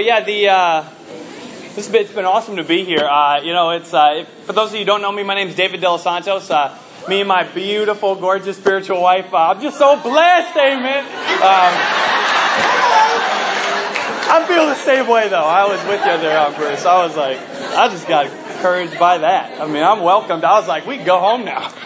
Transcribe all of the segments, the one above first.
Well, yeah. The uh, this been, it's been awesome to be here. Uh, you know, it's uh, if, for those of you who don't know me, my name is David De Los Santos. Uh, me and my beautiful, gorgeous spiritual wife. Uh, I'm just so blessed, amen. Um, I feel the same way though. I was with you there, Bruce. I was like, I just got encouraged by that. I mean, I'm welcomed. I was like, we can go home now.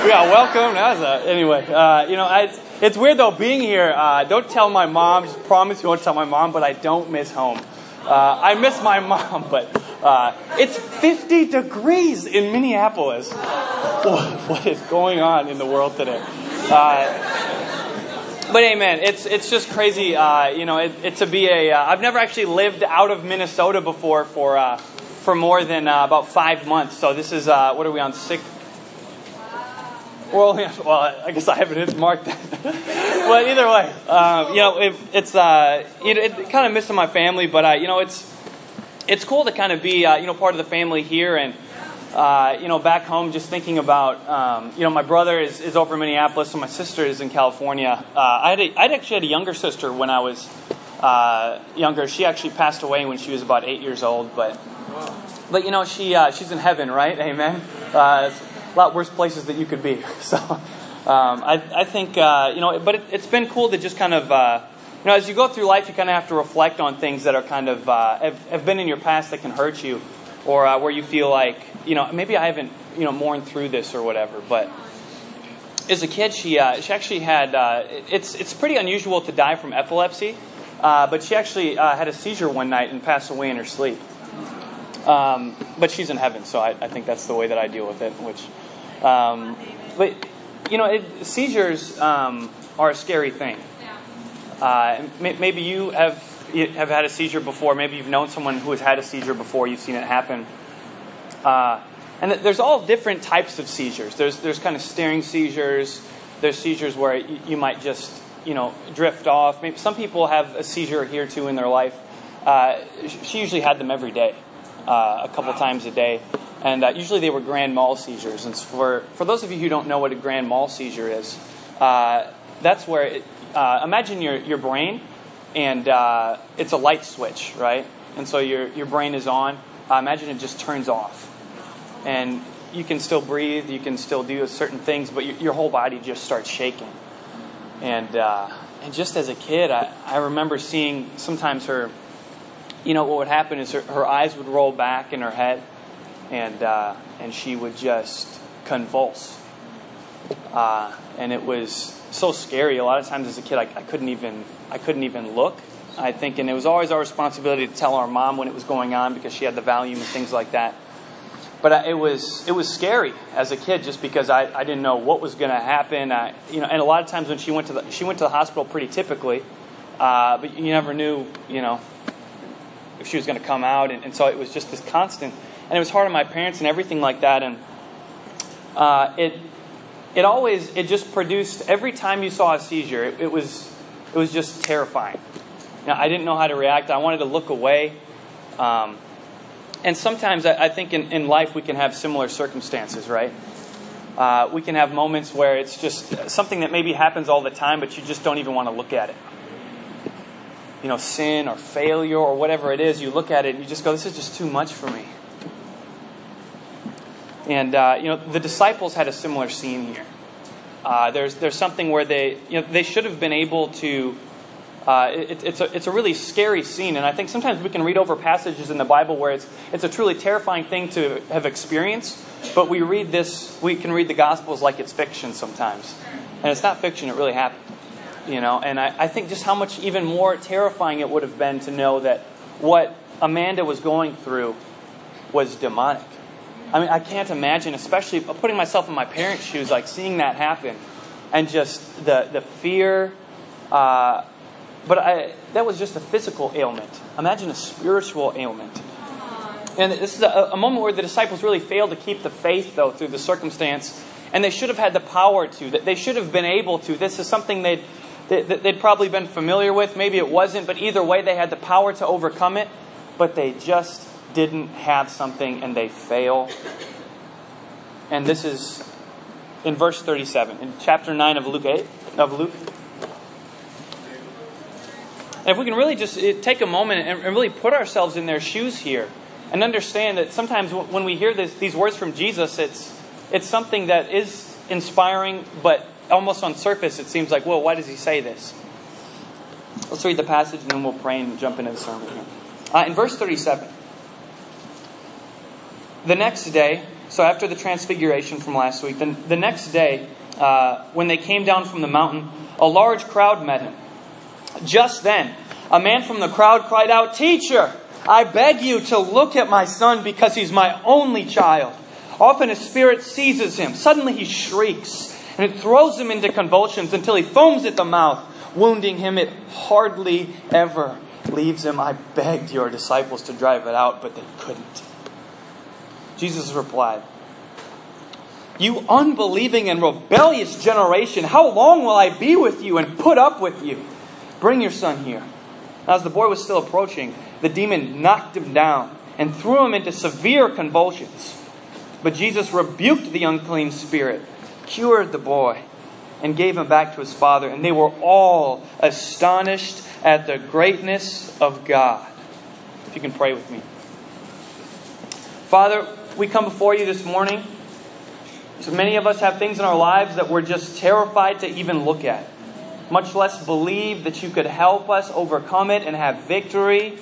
We got welcomed. That was anyway. Uh, you know, I, it's weird though being here. Uh, don't tell my mom. Just promise you won't tell my mom. But I don't miss home. Uh, I miss my mom, but uh, it's 50 degrees in Minneapolis. what is going on in the world today? Uh, but amen. It's it's just crazy. Uh, you know, it, it, to be a. have uh, never actually lived out of Minnesota before for for more than about five months. So this is what are we on six well, yeah, well, I guess I haven't marked that. but either way, um, you know, it, it's uh, it, it kind of missing my family, but uh, you know, it's it's cool to kind of be uh, you know part of the family here and. Uh, you know, back home, just thinking about, um, you know, my brother is, is over in Minneapolis, and my sister is in California. Uh, I had a, I'd actually had a younger sister when I was uh, younger. She actually passed away when she was about eight years old, but, but you know, she she's in heaven, right? Amen a lot worse places that you could be. So um, I, I think, uh, you know, but it, has been cool to just kind of, uh, you know, as you go through life, you kind of have to reflect on things that are kind of, uh, have, have, been in your past that can hurt you or uh, where you feel like, you know, maybe I haven't, you know, mourned through this or whatever. But as a kid, she, uh, she actually had, uh, it's, it's pretty unusual to die from epilepsy, but she actually had a seizure one night and passed away in her sleep. Um, but she's in heaven, so I, I, think that's the way that I deal with it. Which, um, but you know, it, seizures um, are a scary thing. Uh, maybe you have have had a seizure before. Maybe you've known someone who has had a seizure before. You've seen it happen. Uh, and there's all different types of seizures. There's there's kind of staring seizures. There's seizures where you, you might just you know drift off. Maybe some people have a seizure here too in their life. Uh, she usually had them every day uh, a couple times a day. And uh, usually they were grand mal seizures. And for, for those of you who don't know what a grand mal seizure is, uh, that's where, it, uh, imagine your, your brain, and uh, it's a light switch, right? And so your, your brain is on. Uh, imagine it just turns off. And you can still breathe, you can still do certain things, but your, your whole body just starts shaking. And, and just as a kid, I, I remember seeing sometimes her you know, what would happen is her, her eyes would roll back in her head, and uh, and she would just convulse. Uh, and it was so scary. A lot of times as a kid, I, I couldn't even I couldn't even look. I think, and it was always our responsibility to tell our mom when it was going on because she had the Valium and things like that. But uh, it was it was scary as a kid just because I, I didn't know what was going to happen. I, you know, and a lot of times when she went to the she went to the hospital pretty typically, uh, but you never knew you know if she was going to come out. And, and, so it was just this constant. And it was hard on my parents and everything like that. And uh, it, it always, it just produced, every time you saw a seizure, it, it was, it was just terrifying. Now, I didn't know how to react. I wanted to look away. Um, and sometimes I, I think in, in life we can have similar circumstances, right? Uh, we can have moments where it's just something that maybe happens all the time, but you just don't even want to look at it you know, sin or failure or whatever it is, you look at it and you just go, this is just too much for me. And, uh, you know, the disciples had a similar scene here. Uh, there's, there's something where they, you know, they should have been able to. Uh, it, it's, a, it's a really scary scene, and I think sometimes we can read over passages in the Bible where it's, it's a truly terrifying thing to have experienced, but we read this, we can read the Gospels like it's fiction sometimes. And it's not fiction, it really happened. You know, and I, I think just how much even more terrifying it would have been to know that what Amanda was going through was demonic. I mean, I can't imagine, especially putting myself in my parents' shoes, like seeing that happen, and just the the fear. Uh, but I, that was just a physical ailment. Imagine a spiritual ailment. And this is a, a moment where the disciples really failed to keep the faith, though, through the circumstance, and they should have had the power to. That they should have been able to. This is something they'd they'd probably been familiar with. Maybe it wasn't, but either way, they had the power to overcome it, but they just didn't have something and they fail. And this is in verse 37, in chapter 9 of Luke 8, of Luke. And if we can really just eh, take a moment and really put ourselves in their shoes here and understand that sometimes when we hear this, these words from Jesus, it's, it's something that is inspiring, but almost on surface it seems like, well, why does he say this? Let's read the passage and then we'll pray and jump into the sermon here. Uh, in verse 37, the next day, so after the transfiguration from last week, the, the next day, uh, when they came down from the mountain, a large crowd met him. Just then, a man from the crowd cried out, Teacher, I beg you to look at my son because he's my only child. Often a spirit seizes him. Suddenly he shrieks, and it throws him into convulsions until he foams at the mouth. Wounding him, it hardly ever leaves him. I begged your disciples to drive it out, but they couldn't. Jesus replied, You unbelieving and rebellious generation, how long will I be with you and put up with you? Bring your son here. As the boy was still approaching, the demon knocked him down and threw him into severe convulsions. But Jesus rebuked the unclean spirit, cured the boy, and gave him back to his father. And they were all astonished at the greatness of God. If you can pray with me. Father, we come before you this morning. So many of us have things in our lives that we're just terrified to even look at, much less believe that you could help us overcome it and have victory,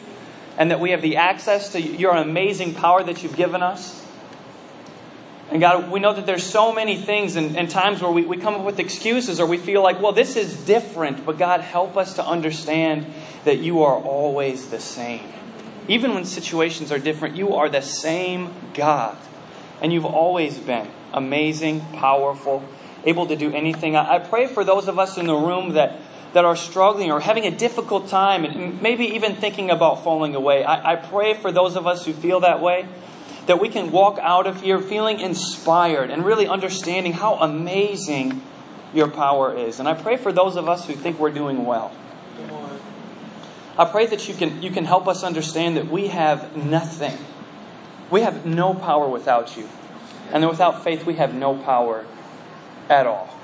and that we have the access to your amazing power that you've given us. And God, we know that there's so many things and, and times where we, we come up with excuses or we feel like, well, this is different. But God, help us to understand that you are always the same. Even when situations are different, you are the same God. And you've always been amazing, powerful, able to do anything. I, I pray for those of us in the room that, that are struggling or having a difficult time and maybe even thinking about falling away. I, I pray for those of us who feel that way that we can walk out of here feeling inspired and really understanding how amazing your power is. And I pray for those of us who think we're doing well. I pray that you can, you can help us understand that we have nothing. We have no power without you. And that without faith, we have no power at all.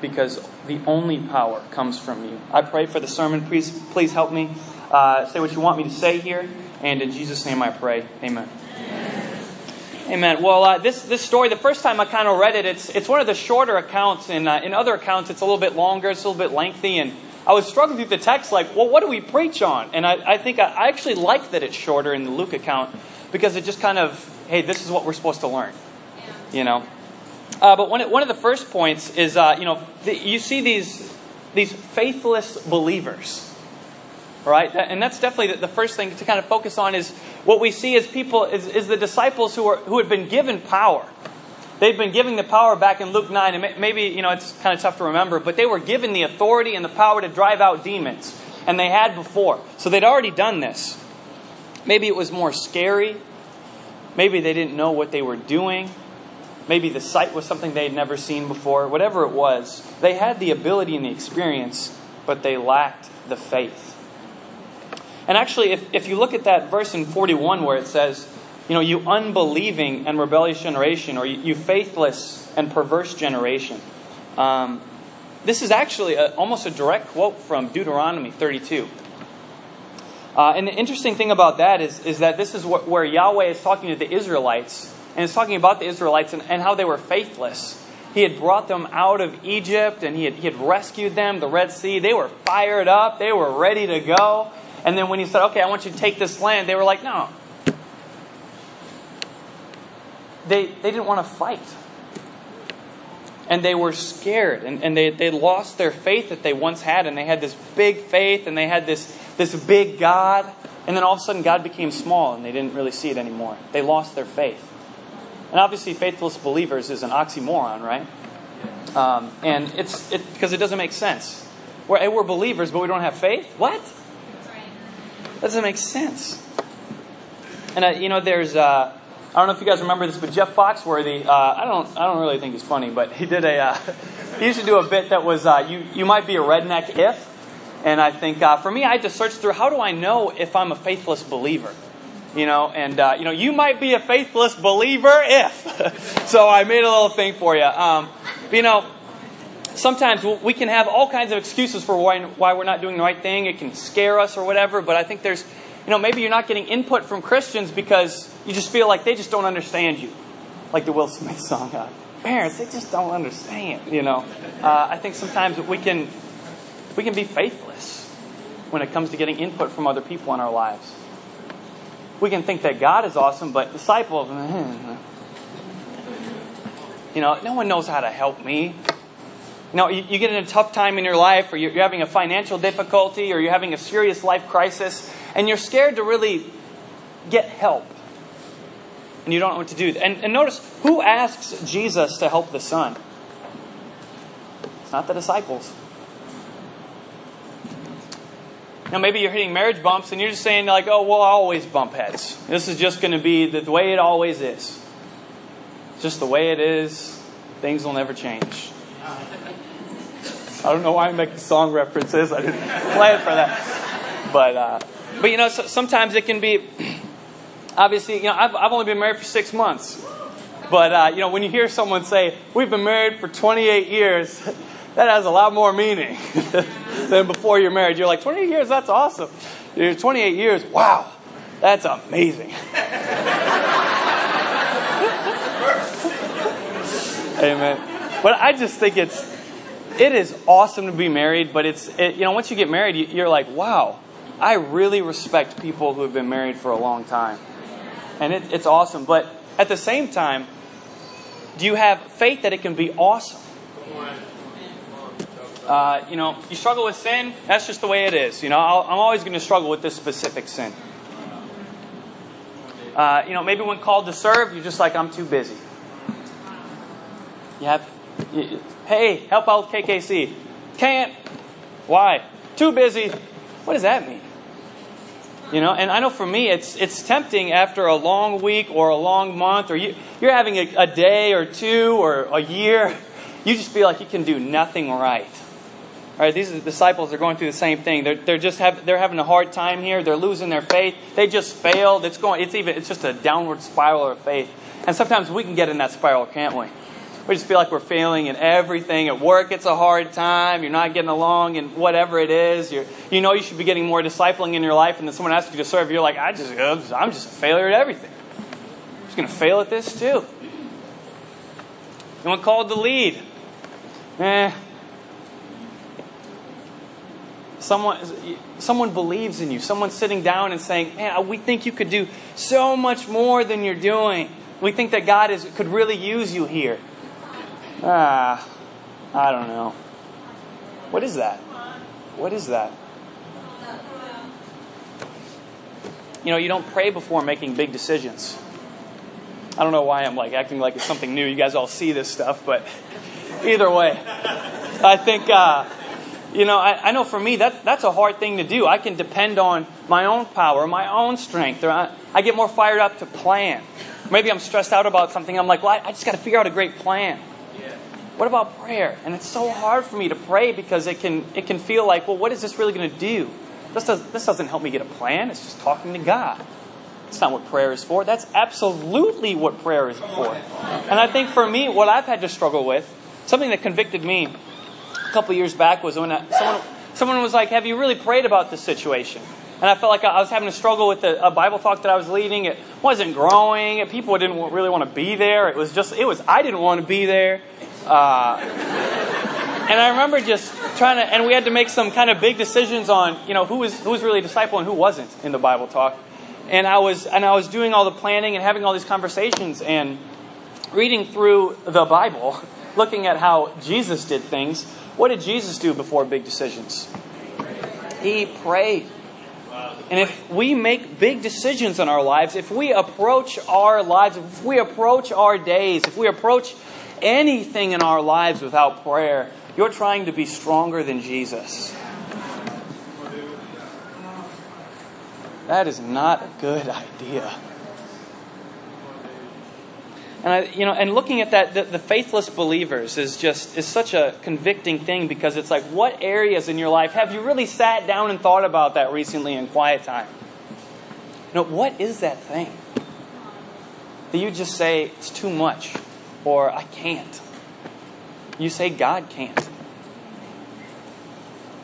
Because the only power comes from you. I pray for the sermon. Please, please help me uh, say what you want me to say here. And in Jesus' name I pray. Amen. Amen. Well, uh, this this story, the first time I kind of read it, it's it's one of the shorter accounts. In uh, in other accounts, it's a little bit longer, it's a little bit lengthy, and I was struggling through the text, like, well, what do we preach on? And I, I think I, I actually like that it's shorter in the Luke account because it just kind of, hey, this is what we're supposed to learn, you know. Uh, but one one of the first points is, uh, you know, the, you see these these faithless believers right? And that's definitely the first thing to kind of focus on is what we see as people, is, is the disciples who, are, who had been given power. They've been given the power back in Luke 9, and maybe, you know, it's kind of tough to remember, but they were given the authority and the power to drive out demons, and they had before. So they'd already done this. Maybe it was more scary. Maybe they didn't know what they were doing. Maybe the sight was something they'd never seen before. Whatever it was, they had the ability and the experience, but they lacked the faith. And actually, if, if you look at that verse in 41 where it says, you know, you unbelieving and rebellious generation, or you, you faithless and perverse generation, um, this is actually a, almost a direct quote from Deuteronomy 32. Uh, and the interesting thing about that is, is that this is what, where Yahweh is talking to the Israelites, and it's talking about the Israelites and, and how they were faithless. He had brought them out of Egypt, and he had, he had rescued them, the Red Sea. They were fired up, they were ready to go. And then when he said, okay, I want you to take this land, they were like, no. They, they didn't want to fight. And they were scared. And, and they, they lost their faith that they once had. And they had this big faith and they had this, this big God. And then all of a sudden, God became small and they didn't really see it anymore. They lost their faith. And obviously, faithless believers is an oxymoron, right? Um, and it's it, because it doesn't make sense. We're, we're believers, but we don't have faith? What? That doesn't make sense. And uh, you know, there's uh, I don't know if you guys remember this, but Jeff Foxworthy. Uh, I don't I don't really think he's funny, but he did a uh, he used to do a bit that was uh, you you might be a redneck if. And I think uh, for me, I had to search through how do I know if I'm a faithless believer you know, and uh, you know, you might be a faithless believer if. so I made a little thing for you. Um, but, you know, sometimes we can have all kinds of excuses for why, why we're not doing the right thing. It can scare us or whatever, but I think there's, you know, maybe you're not getting input from Christians because you just feel like they just don't understand you. Like the Will Smith song, uh, parents, they just don't understand, you know. Uh, I think sometimes we can, we can be faithless when it comes to getting input from other people in our lives. We can think that God is awesome, but disciples, you know, no one knows how to help me. You know, you, you get in a tough time in your life, or you're, you're having a financial difficulty, or you're having a serious life crisis, and you're scared to really get help. And you don't know what to do. And, and notice who asks Jesus to help the son? It's not the disciples. Now, maybe you're hitting marriage bumps and you're just saying, like, oh, well, I always bump heads. This is just going to be the way it always is. It's just the way it is. Things will never change. I don't know why I'm making song references. I didn't plan for that. But, uh, but you know, so, sometimes it can be, obviously, you know, I've, I've only been married for six months. But, uh, you know, when you hear someone say, we've been married for 28 years, that has a lot more meaning than before you're married. You're like, 28 years, that's awesome. You're 28 years, wow, that's amazing. Amen. But I just think it's, it is awesome to be married, but it's, it, you know, once you get married, you're like, wow, I really respect people who have been married for a long time. And it, it's awesome. But at the same time, do you have faith that it can be awesome? Uh, you know, you struggle with sin, that's just the way it is. You know, i am always going to struggle with this specific sin. Uh, you know, maybe when called to serve, you're just like, I'm too busy. You have, you, hey, help out KKC. Can't. Why? Too busy. What does that mean? You know, and I know for me, it's it's tempting after a long week or a long month, or you, you're having a, a day or two or a year, you just feel like you can do nothing right. Right, these disciples are going through the same thing. They're, they're just have, they're having a hard time here. They're losing their faith. They just failed. It's going. It's even. It's just a downward spiral of faith. And sometimes we can get in that spiral, can't we? We just feel like we're failing in everything. At work, it's a hard time. You're not getting along in whatever it is. You're, you know you should be getting more discipling in your life, and then someone asks you to serve. You're like, I just, I'm just a failure at everything. I'm just going to fail at this too. And called to lead. Eh, Someone, someone believes in you. Someone sitting down and saying, Man, we think you could do so much more than you're doing. We think that God is, could really use you here. Ah, I don't know. What is that? What is that? You know, you don't pray before making big decisions. I don't know why I'm like acting like it's something new. You guys all see this stuff, but either way, I think uh, you know, I, I, know for me that that's a hard thing to do. I can depend on my own power, my own strength, or I, I get more fired up to plan. Maybe I'm stressed out about something. I'm like, well, I, I just got to figure out a great plan. What about prayer? And it's so hard for me to pray because it can it can feel like, well, what is this really going to do? This does this doesn't help me get a plan. It's just talking to God. That's not what prayer is for. That's absolutely what prayer is for. And I think for me, what I've had to struggle with, something that convicted me a couple years back was when I, someone, someone was like, Have you really prayed about this situation? And I felt like I was having a struggle with the, a Bible talk that I was leading. It wasn't growing. People didn't really want to be there. It was just, it was, I didn't want to be there. Uh, and I remember just trying to, and we had to make some kind of big decisions on, you know, who was, who was really a disciple and who wasn't in the Bible talk. And I was, and I was doing all the planning and having all these conversations and reading through the Bible, looking at how Jesus did things. What did Jesus do before big decisions? He prayed. And if we make big decisions in our lives, if we approach our lives, if we approach our days, if we approach anything in our lives without prayer, you're trying to be stronger than Jesus. That is not a good idea. And I, you know, and looking at that, the, the, faithless believers is just is such a convicting thing because it's like, what areas in your life have you really sat down and thought about that recently in quiet time? You know, what is that thing that you just say it's too much or I can't? You say God can't.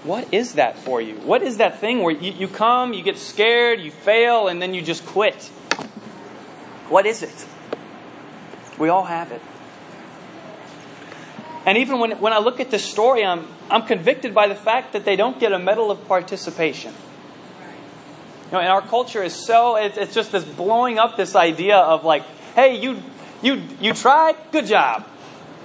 what is that for you? What is that thing where you, you come, you get scared, you fail, and then you just quit? What is it? We all have it. And even when, when I look at this story, I'm, I'm convicted by the fact that they don't get a medal of participation. You know, and our culture is so, it's, it's just this blowing up this idea of like, hey, you, you, you tried, good job.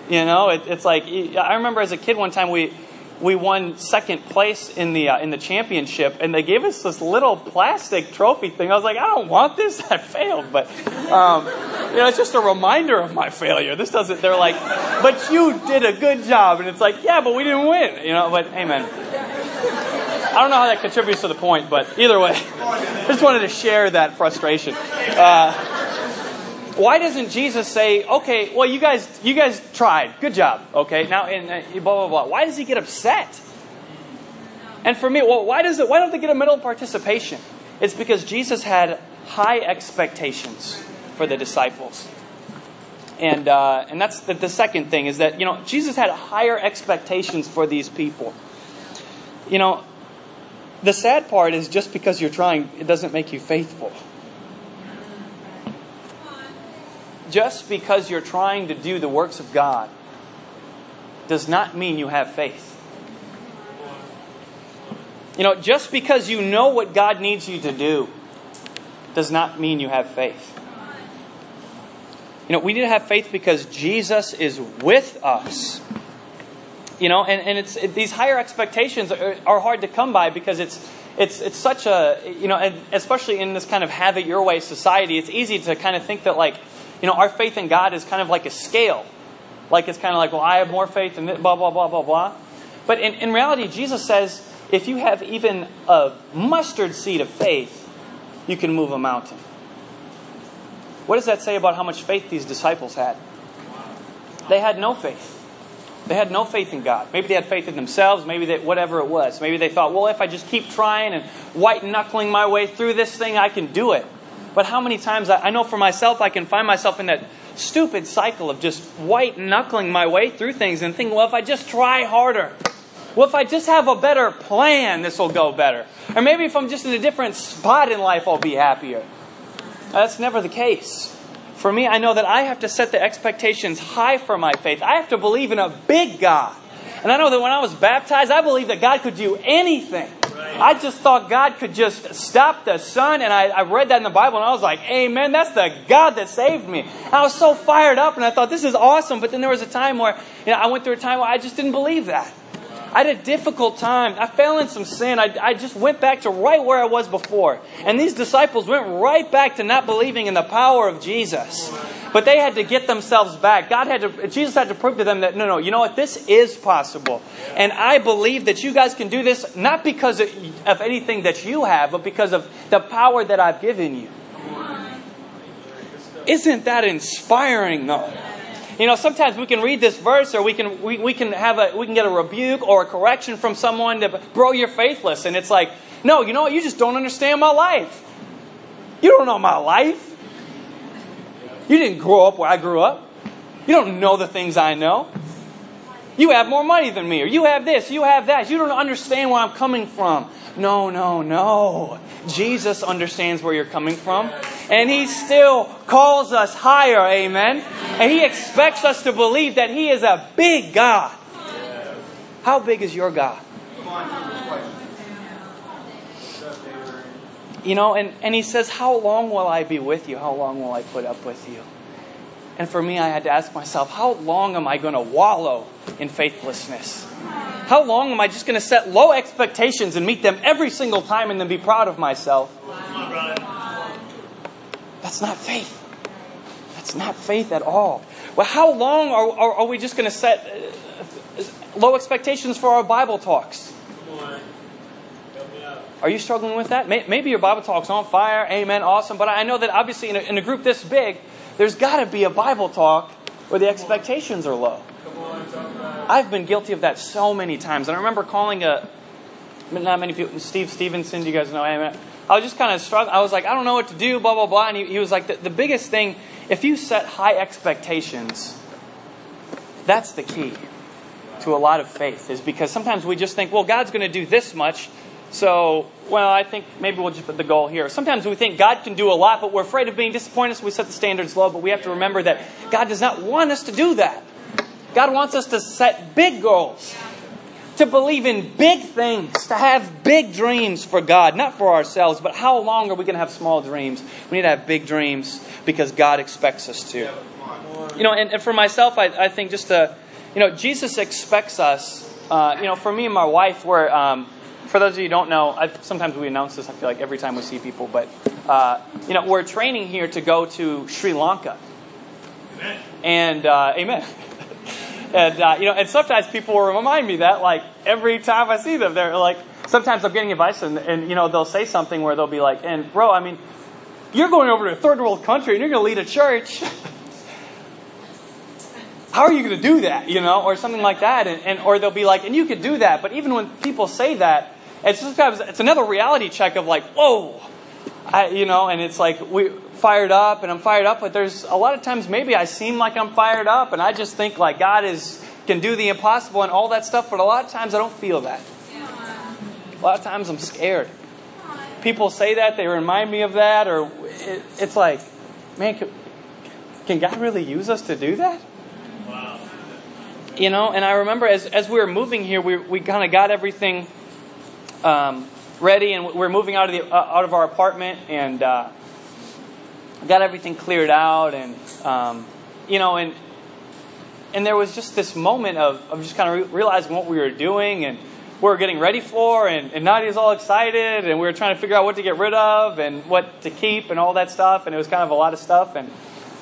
You know, it, it's like, I remember as a kid one time we, we won second place in the uh, in the championship, and they gave us this little plastic trophy thing. I was like, I don't want this. I failed, but um, you know, it's just a reminder of my failure. This doesn't. They're like, but you did a good job, and it's like, yeah, but we didn't win. You know, but amen. I don't know how that contributes to the point, but either way, I just wanted to share that frustration. Uh, why doesn't Jesus say, okay, well, you guys, you guys tried. Good job. Okay. Now, and uh, blah, blah, blah. Why does he get upset? And for me, well, why does it, why don't they get a medal participation? It's because Jesus had high expectations for the disciples. And, uh, and that's the, the second thing is that, you know, Jesus had higher expectations for these people. You know, the sad part is just because you're trying, it doesn't make you faithful. Just because you're trying to do the works of God does not mean you have faith. You know, just because you know what God needs you to do does not mean you have faith. You know, we need to have faith because Jesus is with us. You know, and, and it's it, these higher expectations are, are hard to come by because it's it's it's such a you know, and especially in this kind of have it your way society, it's easy to kind of think that like you know, our faith in God is kind of like a scale. Like it's kind of like, well, I have more faith than blah, blah, blah, blah, blah. But in, in reality, Jesus says if you have even a mustard seed of faith, you can move a mountain. What does that say about how much faith these disciples had? They had no faith. They had no faith in God. Maybe they had faith in themselves, maybe they, whatever it was. Maybe they thought, well, if I just keep trying and white knuckling my way through this thing, I can do it. But how many times I, I know for myself, I can find myself in that stupid cycle of just white knuckling my way through things and think, well, if I just try harder, well, if I just have a better plan, this will go better. Or maybe if I'm just in a different spot in life, I'll be happier. That's never the case. For me, I know that I have to set the expectations high for my faith. I have to believe in a big God. And I know that when I was baptized, I believed that God could do anything. I just thought God could just stop the sun, and I, I, read that in the Bible, and I was like, Amen, that's the God that saved me. And I was so fired up, and I thought, this is awesome. But then there was a time where you know, I went through a time where I just didn't believe that. I had a difficult time. I fell in some sin. I, I just went back to right where I was before. And these disciples went right back to not believing in the power of Jesus. But they had to get themselves back. God had to, Jesus had to prove to them that, no, no, you know what? This is possible. And I believe that you guys can do this not because of anything that you have, but because of the power that I've given you. Isn't that inspiring, though? You know, sometimes we can read this verse or we can, we, we can have a, we can get a rebuke or a correction from someone to, bro, you're faithless. And it's like, no, you know what? You just don't understand my life. You don't know my life. You didn't grow up where I grew up. You don't know the things I know. You have more money than me, or you have this, you have that. You don't understand where I'm coming from. No, no, no. Jesus understands where you're coming from. And He still calls us higher, amen? And He expects us to believe that He is a big God. How big is your God? You know, and, and he says, How long will I be with you? How long will I put up with you? And for me, I had to ask myself, How long am I going to wallow in faithlessness? How long am I just going to set low expectations and meet them every single time and then be proud of myself? That's not faith. That's not faith at all. Well, how long are, are, are we just going to set uh, low expectations for our Bible talks? Are you struggling with that? Maybe your Bible talk's on fire. Amen. Awesome. But I know that obviously in a, in a group this big, there's got to be a Bible talk where the expectations are low. I've been guilty of that so many times. And I remember calling a, not many people, Steve Stevenson, do you guys know him? I was just kind of struggling. I was like, I don't know what to do, blah, blah, blah. And he, he was like, the, the biggest thing, if you set high expectations, that's the key. to a lot of faith is because sometimes we just think, well, God's going to do this much, so, well, I think maybe we'll just put the goal here. Sometimes we think God can do a lot, but we're afraid of being disappointed, so we set the standards low. But we have to remember that God does not want us to do that. God wants us to set big goals, to believe in big things, to have big dreams for God, not for ourselves. But how long are we going to have small dreams? We need to have big dreams because God expects us to. You know, and, and for myself, I, I think just to, you know, Jesus expects us. Uh, you know, for me and my wife, we're. Um, for those of you who don't know, I, sometimes we announce this. I feel like every time we see people, but uh, you know, we're training here to go to Sri Lanka. Amen. And uh, amen. and uh, you know, and sometimes people will remind me that, like every time I see them, they're like, sometimes I'm getting advice, and, and you know, they'll say something where they'll be like, "And bro, I mean, you're going over to a third world country and you're going to lead a church." how are you going to do that you know or something like that and, and or they'll be like and you could do that but even when people say that it's sometimes it's another reality check of like, whoa, I, you know, and it's like we fired up and I'm fired up, but there's a lot of times maybe I seem like I'm fired up and I just think like God is can do the impossible and all that stuff, but a lot of times I don't feel that. A lot of times I'm scared. People say that, they remind me of that, or it, it's like, man, can, can God really use us to do that? Wow. You know, and I remember as, as we were moving here, we, we kind of got everything um, ready, and we're moving out of the uh, out of our apartment, and uh, got everything cleared out, and um, you know, and and there was just this moment of, of just kind of re- realizing what we were doing and we are getting ready for, and, and Nadia's all excited, and we were trying to figure out what to get rid of and what to keep and all that stuff, and it was kind of a lot of stuff, and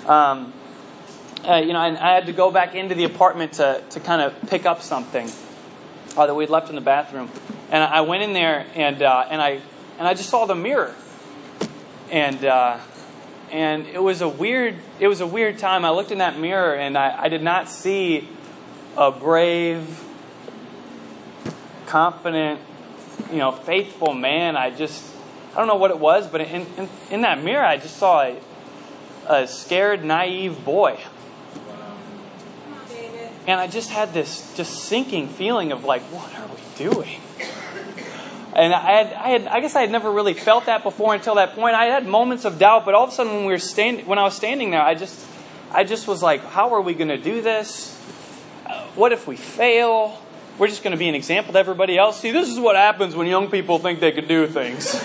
um, uh, you know, and I had to go back into the apartment to to kind of pick up something uh, that we'd left in the bathroom, and I went in there and uh, and I and I just saw the mirror, and uh, and it was a weird it was a weird time. I looked in that mirror and I, I did not see a brave, confident, you know, faithful man. I just I don't know what it was, but in in, in that mirror I just saw a, a scared, naive boy. And I just had this just sinking feeling of like, what are we doing? And I had, I had, I guess I had never really felt that before until that point. I had moments of doubt, but all of a sudden when we were standing, when I was standing there, I just, I just was like, how are we going to do this? Uh, what if we fail? We're just going to be an example to everybody else. See, this is what happens when young people think they could do things.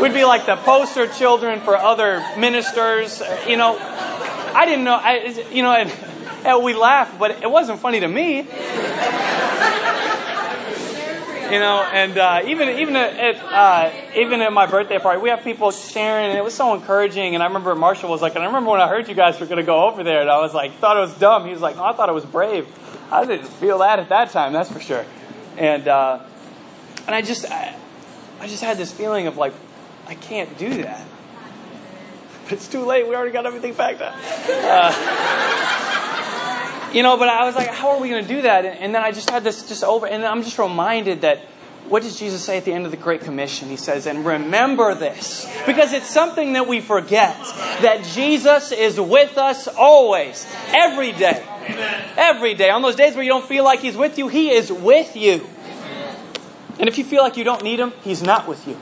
We'd be like the poster children for other ministers. You know, I didn't know. I, you know, and, and we laughed, but it wasn't funny to me you know, and uh, even even at uh, even at my birthday party, we have people sharing, and it was so encouraging. And I remember Marshall was like, and I remember when I heard you guys were going to go over there, and I was like, thought it was dumb. He was like, I thought it was brave. I didn't feel that at that time, that's for sure. And uh, and I just I, I just had this feeling of like, I can't do that. But it's too late. We already got everything packed up. You know, but I was like, how are we going to do that? And then I just had this just over, and I'm just reminded that what does Jesus say at the end of the Great Commission? He says, and remember this, because it's something that we forget that Jesus is with us always, every day. Every day. On those days where you don't feel like He's with you, He is with you. And if you feel like you don't need Him, He's not with you.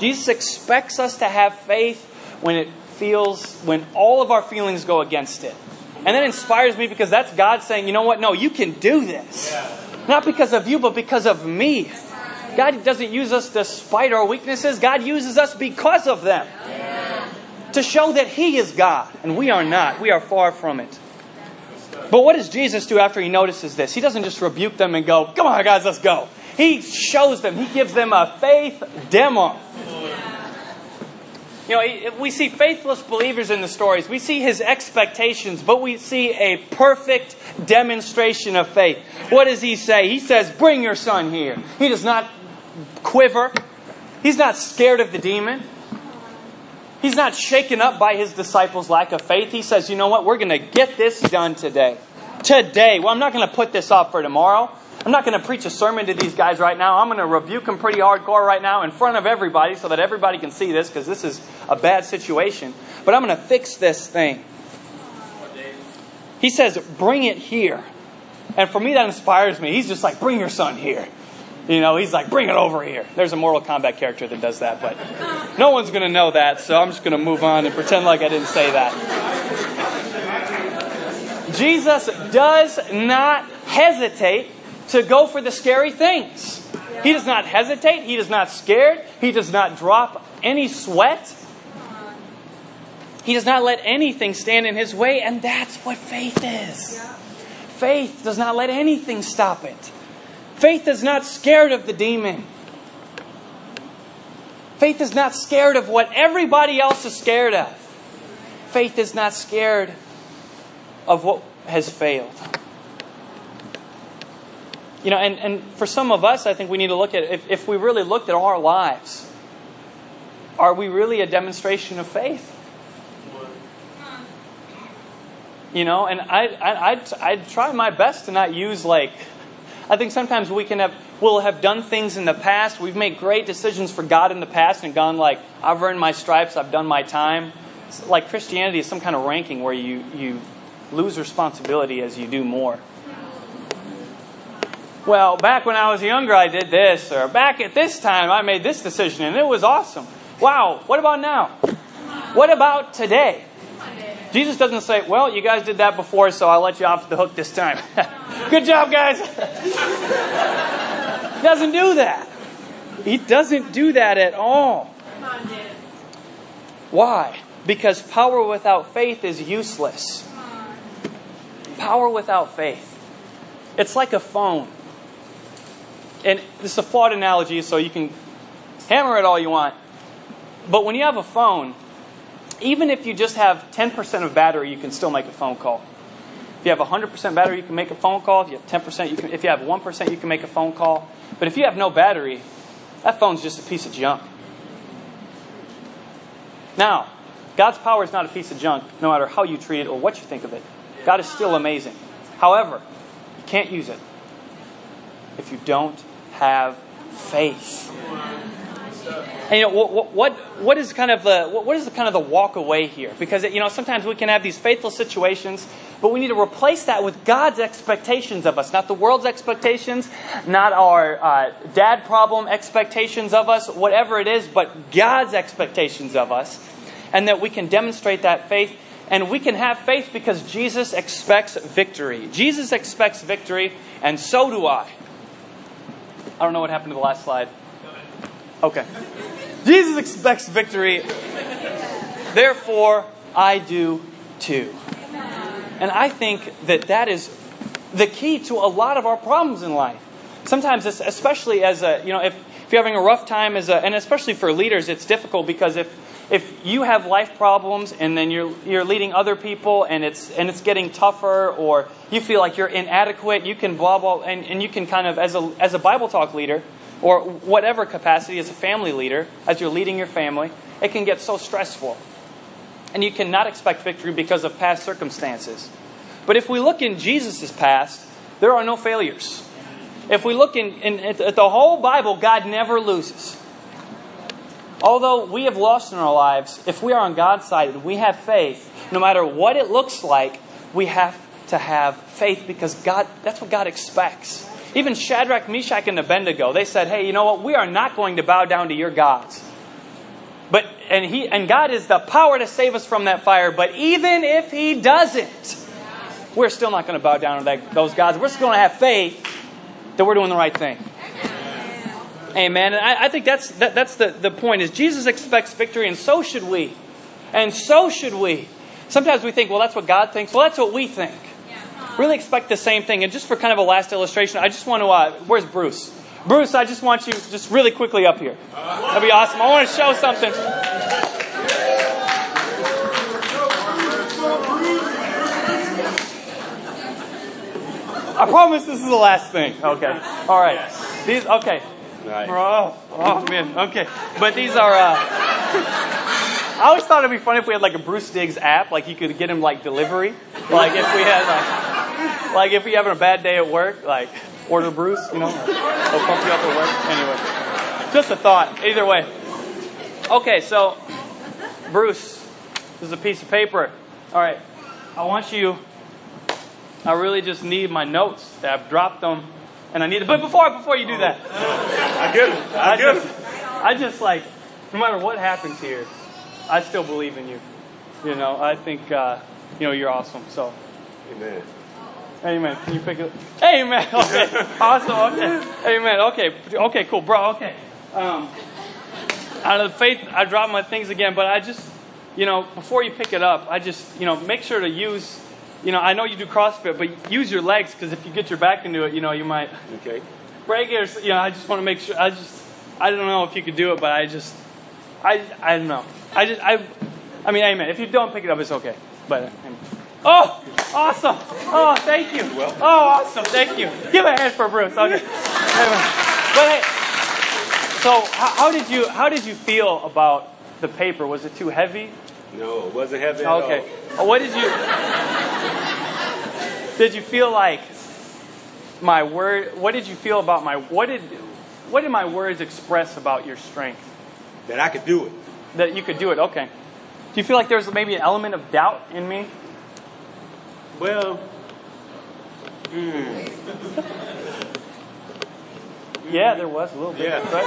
Jesus expects us to have faith when it feels, when all of our feelings go against it. And that inspires me because that's God saying, you know what? No, you can do this. Not because of you, but because of me. God doesn't use us despite our weaknesses, God uses us because of them. To show that He is God and we are not. We are far from it. But what does Jesus do after He notices this? He doesn't just rebuke them and go, come on, guys, let's go. He shows them, He gives them a faith demo. You know, we see faithless believers in the stories. We see his expectations, but we see a perfect demonstration of faith. What does he say? He says, Bring your son here. He does not quiver, he's not scared of the demon. He's not shaken up by his disciples' lack of faith. He says, You know what? We're going to get this done today. Today. Well, I'm not going to put this off for tomorrow. I'm not going to preach a sermon to these guys right now. I'm going to rebuke them pretty hardcore right now in front of everybody so that everybody can see this because this is a bad situation. But I'm going to fix this thing. He says, Bring it here. And for me, that inspires me. He's just like, Bring your son here. You know, he's like, Bring it over here. There's a Mortal Kombat character that does that, but no one's going to know that, so I'm just going to move on and pretend like I didn't say that. Jesus does not hesitate to go for the scary things. He does not hesitate. He is not scared. He does not drop any sweat. He does not let anything stand in his way, and that's what faith is. Faith does not let anything stop it. Faith is not scared of the demon. Faith is not scared of what everybody else is scared of. Faith is not scared of what has failed. You know, and, and for some of us, I think we need to look at if, if we really looked at our lives, are we really a demonstration of faith? You know, and I, I, I'd try my best to not use like, I think sometimes we can have, we'll have done things in the past. We've made great decisions for God in the past and gone like, I've earned my stripes, I've done my time. It's like Christianity is some kind of ranking where you, you lose responsibility as you do more well, back when I was younger, I did this, or back at this time, I made this decision and it was awesome. Wow, what about now? What about today? Jesus doesn't say, well, you guys did that before, so I'll let you off the hook this time. Good job, guys. he doesn't do that. He doesn't do that at all. Why? Because power without faith is useless. Power without faith. It's like a phone and this is a flawed analogy, so you can hammer it all you want. But when you have a phone, even if you just have 10% of battery, you can still make a phone call. If you have 100% battery, you can make a phone call. If you have 10%, you can, if you have 1%, you can make a phone call. But if you have no battery, that phone's just a piece of junk. Now, God's power is not a piece of junk, no matter how you treat it or what you think of it. God is still amazing. However, you can't use it if you don't have faith. And you know what, what, what is kind of the what is the kind of the walk away here? Because you know sometimes we can have these faithful situations, but we need to replace that with God's expectations of us, not the world's expectations, not our uh, dad problem expectations of us, whatever it is, but God's expectations of us, and that we can demonstrate that faith. And we can have faith because Jesus expects victory. Jesus expects victory, and so do I. I don't know what happened to the last slide. Okay. Jesus expects victory. Therefore, I do too. And I think that that is the key to a lot of our problems in life. Sometimes, especially as a, you know, if, if you're having a rough time as a, and especially for leaders, it's difficult because if, if you have life problems and then you're, you're leading other people and it's, and it's getting tougher or you feel like you're inadequate, you can blah, blah, and, and you can kind of, as a, as a Bible talk leader, or whatever capacity as a family leader, as you're leading your family, it can get so stressful. And you cannot expect victory because of past circumstances. But if we look in Jesus' past, there are no failures. If we look in, in, at the whole Bible, God never loses. Although we have lost in our lives, if we are on God's side and we have faith, no matter what it looks like, we have to have faith because God, that's what God expects. Even Shadrach, Meshach, and Abednego, they said, hey, you know what? We are not going to bow down to your gods. But and he and God is the power to save us from that fire. But even if he doesn't, we're still not going to bow down to that, those gods. We're still going to have faith that we're doing the right thing. Amen. And I, I think that's that, that's the, the point is Jesus expects victory, and so should we. And so should we. Sometimes we think, well, that's what God thinks. Well, that's what we think. Really expect the same thing. And just for kind of a last illustration, I just want to. Uh, where's Bruce? Bruce, I just want you just really quickly up here. That'd be awesome. I want to show something. I promise this is the last thing. Okay. All right. These. Okay. Nice. Oh, oh man. Okay. But these are. Uh, I always thought it'd be funny if we had like a Bruce Diggs app, like you could get him like delivery. Like if we had like, like if you're having a bad day at work, like order Bruce, you know, he'll pump you up at work. Anyway, just a thought. Either way. Okay, so Bruce, this is a piece of paper. All right, I want you I really just need my notes. I've dropped them, and I need. it. But before before you do that, I get it. I, get just, it. I just like, no matter what happens here, I still believe in you. You know, I think uh, you know you're awesome. So, Amen. amen. Can you pick it? Amen. Okay. awesome. Okay. Amen. Okay. Okay. Cool, bro. Okay. Um, out of the faith, I dropped my things again, but I just, you know, before you pick it up, I just, you know, make sure to use. You know, I know you do CrossFit, but use your legs because if you get your back into it, you know, you might Okay. break it. Or, you know, I just want to make sure. I just, I don't know if you could do it, but I just, I, I don't know. I just, I, I mean, amen. If you don't pick it up, it's okay. But, amen. oh, awesome. Oh, thank you. Oh, awesome. Thank you. Give a hand for Bruce. Okay. But hey, so how, how did you, how did you feel about the paper? Was it too heavy? No, it wasn't heavy at Okay. Uh, What did you, did you feel like my word, what did you feel about my, what did, what did my words express about your strength? That I could do it. That you could do it, okay. Do you feel like there's maybe an element of doubt in me? Well, hmm. Yeah, there was a little bit. Yeah. Right?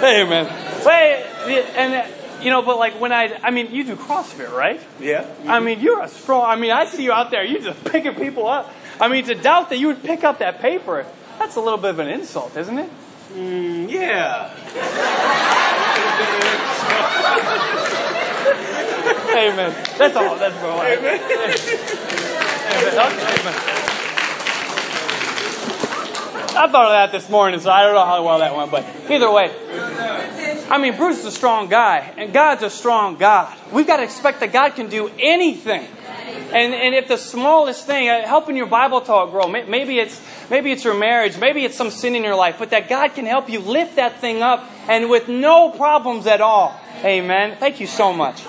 Hey, man. Wait, and you know, but like when I, I mean, you do CrossFit, right? yeah. I mean, you're a strong. I mean, I see you out there. You just picking people up. I mean, to doubt that you would pick up that paper, that's a little bit of an insult, isn't it? Mm, yeah. Amen. That's all. That's all. Amen. Amen. Amen. I thought of that this morning, so I don't know how well that went, but either way. I mean, Bruce is a strong guy, and God's a strong God. We've got to expect that God can do anything. And, and if the smallest thing, uh, helping your Bible talk grow, maybe it's, maybe it's your marriage, maybe it's some sin in your life, but that God can help you lift that thing up and with no problems at all. Amen. Thank you so much.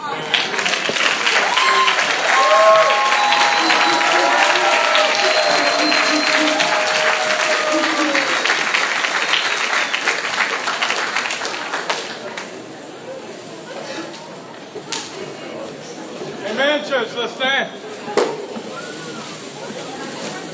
for theft.